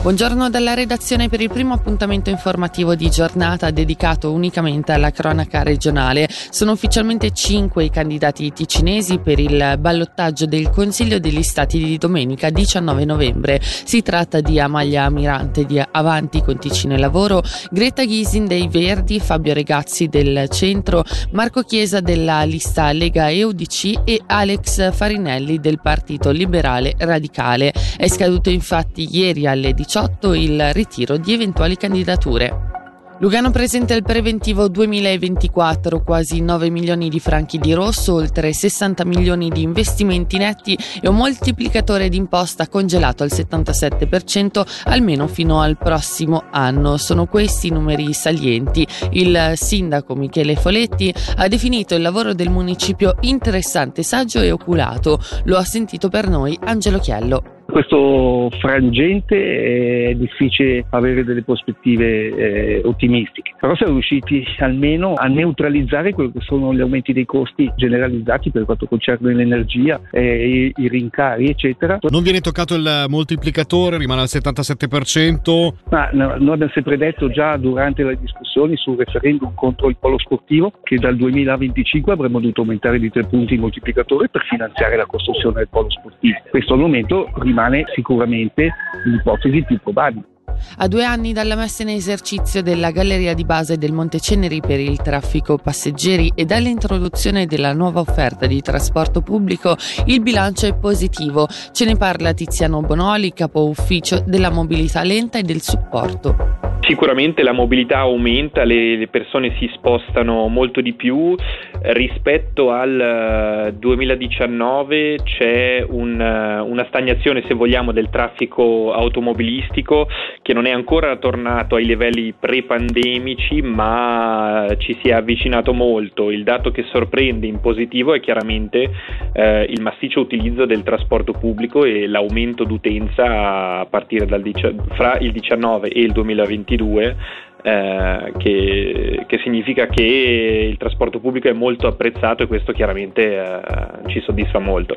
Buongiorno dalla redazione per il primo appuntamento informativo di giornata dedicato unicamente alla cronaca regionale. Sono ufficialmente cinque i candidati ticinesi per il ballottaggio del Consiglio degli Stati di domenica 19 novembre. Si tratta di Amalia Amirante di Avanti con Ticino e Lavoro, Greta Ghisin dei Verdi, Fabio Regazzi del Centro, Marco Chiesa della lista Lega EUDC e Alex Farinelli del Partito Liberale Radicale. È scaduto infatti ieri alle 18 2018 il ritiro di eventuali candidature. Lugano presenta il preventivo 2024, quasi 9 milioni di franchi di rosso, oltre 60 milioni di investimenti netti e un moltiplicatore d'imposta congelato al 77% almeno fino al prossimo anno. Sono questi i numeri salienti. Il sindaco Michele Foletti ha definito il lavoro del municipio interessante, saggio e oculato. Lo ha sentito per noi Angelo Chiello questo frangente è difficile avere delle prospettive eh, ottimistiche, però siamo riusciti almeno a neutralizzare quelli che sono gli aumenti dei costi generalizzati per quanto concerne l'energia, eh, i, rincari eccetera. Non viene toccato il moltiplicatore, rimane al 77%? Ma no, noi abbiamo sempre detto già durante le discussioni sul referendum contro il polo sportivo che dal 2025 avremmo dovuto aumentare di tre punti il moltiplicatore per finanziare la costruzione del polo sportivo. Questo al momento rimane rimane sicuramente l'ipotesi più probabile. A due anni dalla messa in esercizio della galleria di base del Monte Ceneri per il traffico passeggeri e dall'introduzione della nuova offerta di trasporto pubblico, il bilancio è positivo. Ce ne parla Tiziano Bonoli, capo ufficio della mobilità lenta e del supporto. Sicuramente la mobilità aumenta, le, le, persone si spostano molto di più. Rispetto al 2019 eh, c'è un, eh, una stagnazione, se vogliamo, del traffico automobilistico che non è ancora tornato ai livelli pre-pandemici, ma ci si è avvicinato molto. Il dato che sorprende in positivo è chiaramente eh, il massiccio utilizzo del trasporto pubblico e l'aumento d'utenza a partire dal, fra il 19 e il 2022 2022, eh, che, che, significa che il trasporto pubblico è molto apprezzato e questo chiaramente eh, ci soddisfa molto.